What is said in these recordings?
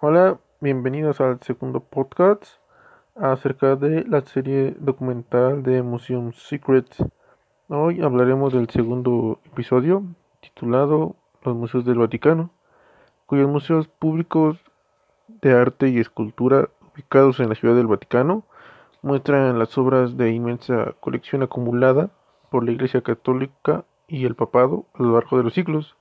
Hola, bienvenidos al segundo podcast acerca de la serie documental de Museum Secrets. Hoy hablaremos del segundo episodio titulado Los Museos del Vaticano, cuyos museos públicos de arte y escultura ubicados en la Ciudad del Vaticano muestran las obras de inmensa colección acumulada por la Iglesia Católica y el Papado a lo largo de los siglos,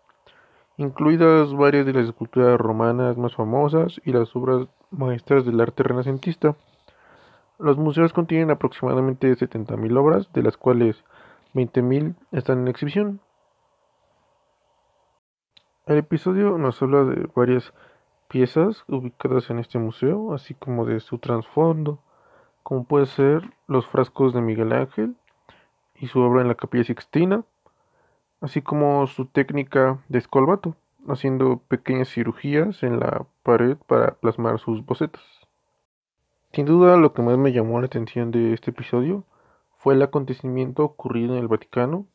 incluidas varias de las esculturas romanas más famosas y las obras maestras del arte renacentista. Los museos contienen aproximadamente 70.000 obras, de las cuales 20.000 están en exhibición. El episodio nos habla de varias piezas ubicadas en este museo, así como de su trasfondo, como puede ser los frascos de Miguel Ángel y su obra en la Capilla Sixtina, así como su técnica de escolbato, haciendo pequeñas cirugías en la pared para plasmar sus bocetos. Sin duda lo que más me llamó la atención de este episodio fue el acontecimiento ocurrido en el Vaticano,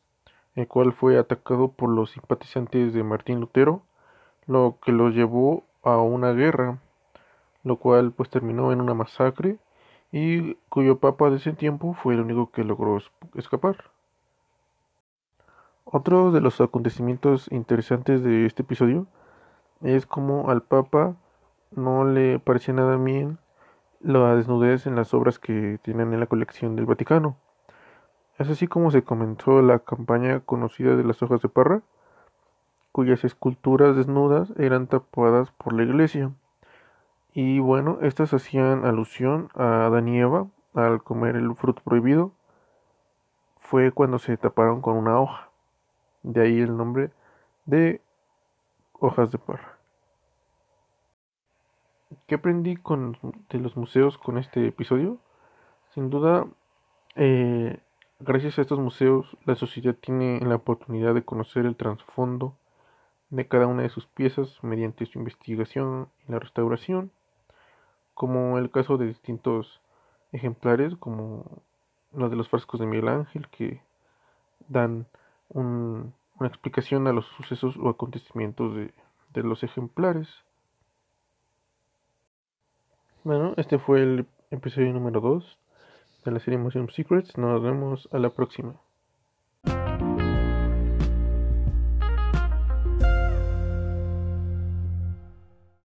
el cual fue atacado por los simpatizantes de Martín Lutero, lo que lo llevó a una guerra, lo cual pues terminó en una masacre y cuyo papa de ese tiempo fue el único que logró escapar. Otro de los acontecimientos interesantes de este episodio es como al papa no le parecía nada bien la desnudez en las obras que tienen en la colección del Vaticano. Es así como se comenzó la campaña conocida de las hojas de parra, cuyas esculturas desnudas eran tapadas por la iglesia. Y bueno, estas hacían alusión a Adán y Eva al comer el fruto prohibido. Fue cuando se taparon con una hoja. De ahí el nombre de hojas de parra. ¿Qué aprendí con, de los museos con este episodio? Sin duda, eh, gracias a estos museos, la sociedad tiene la oportunidad de conocer el trasfondo de cada una de sus piezas mediante su investigación y la restauración como el caso de distintos ejemplares, como los de los frascos de Miguel Ángel, que dan una explicación a los sucesos o acontecimientos de, de los ejemplares. Bueno, este fue el episodio número 2 de la serie Museum Secrets. Nos vemos a la próxima.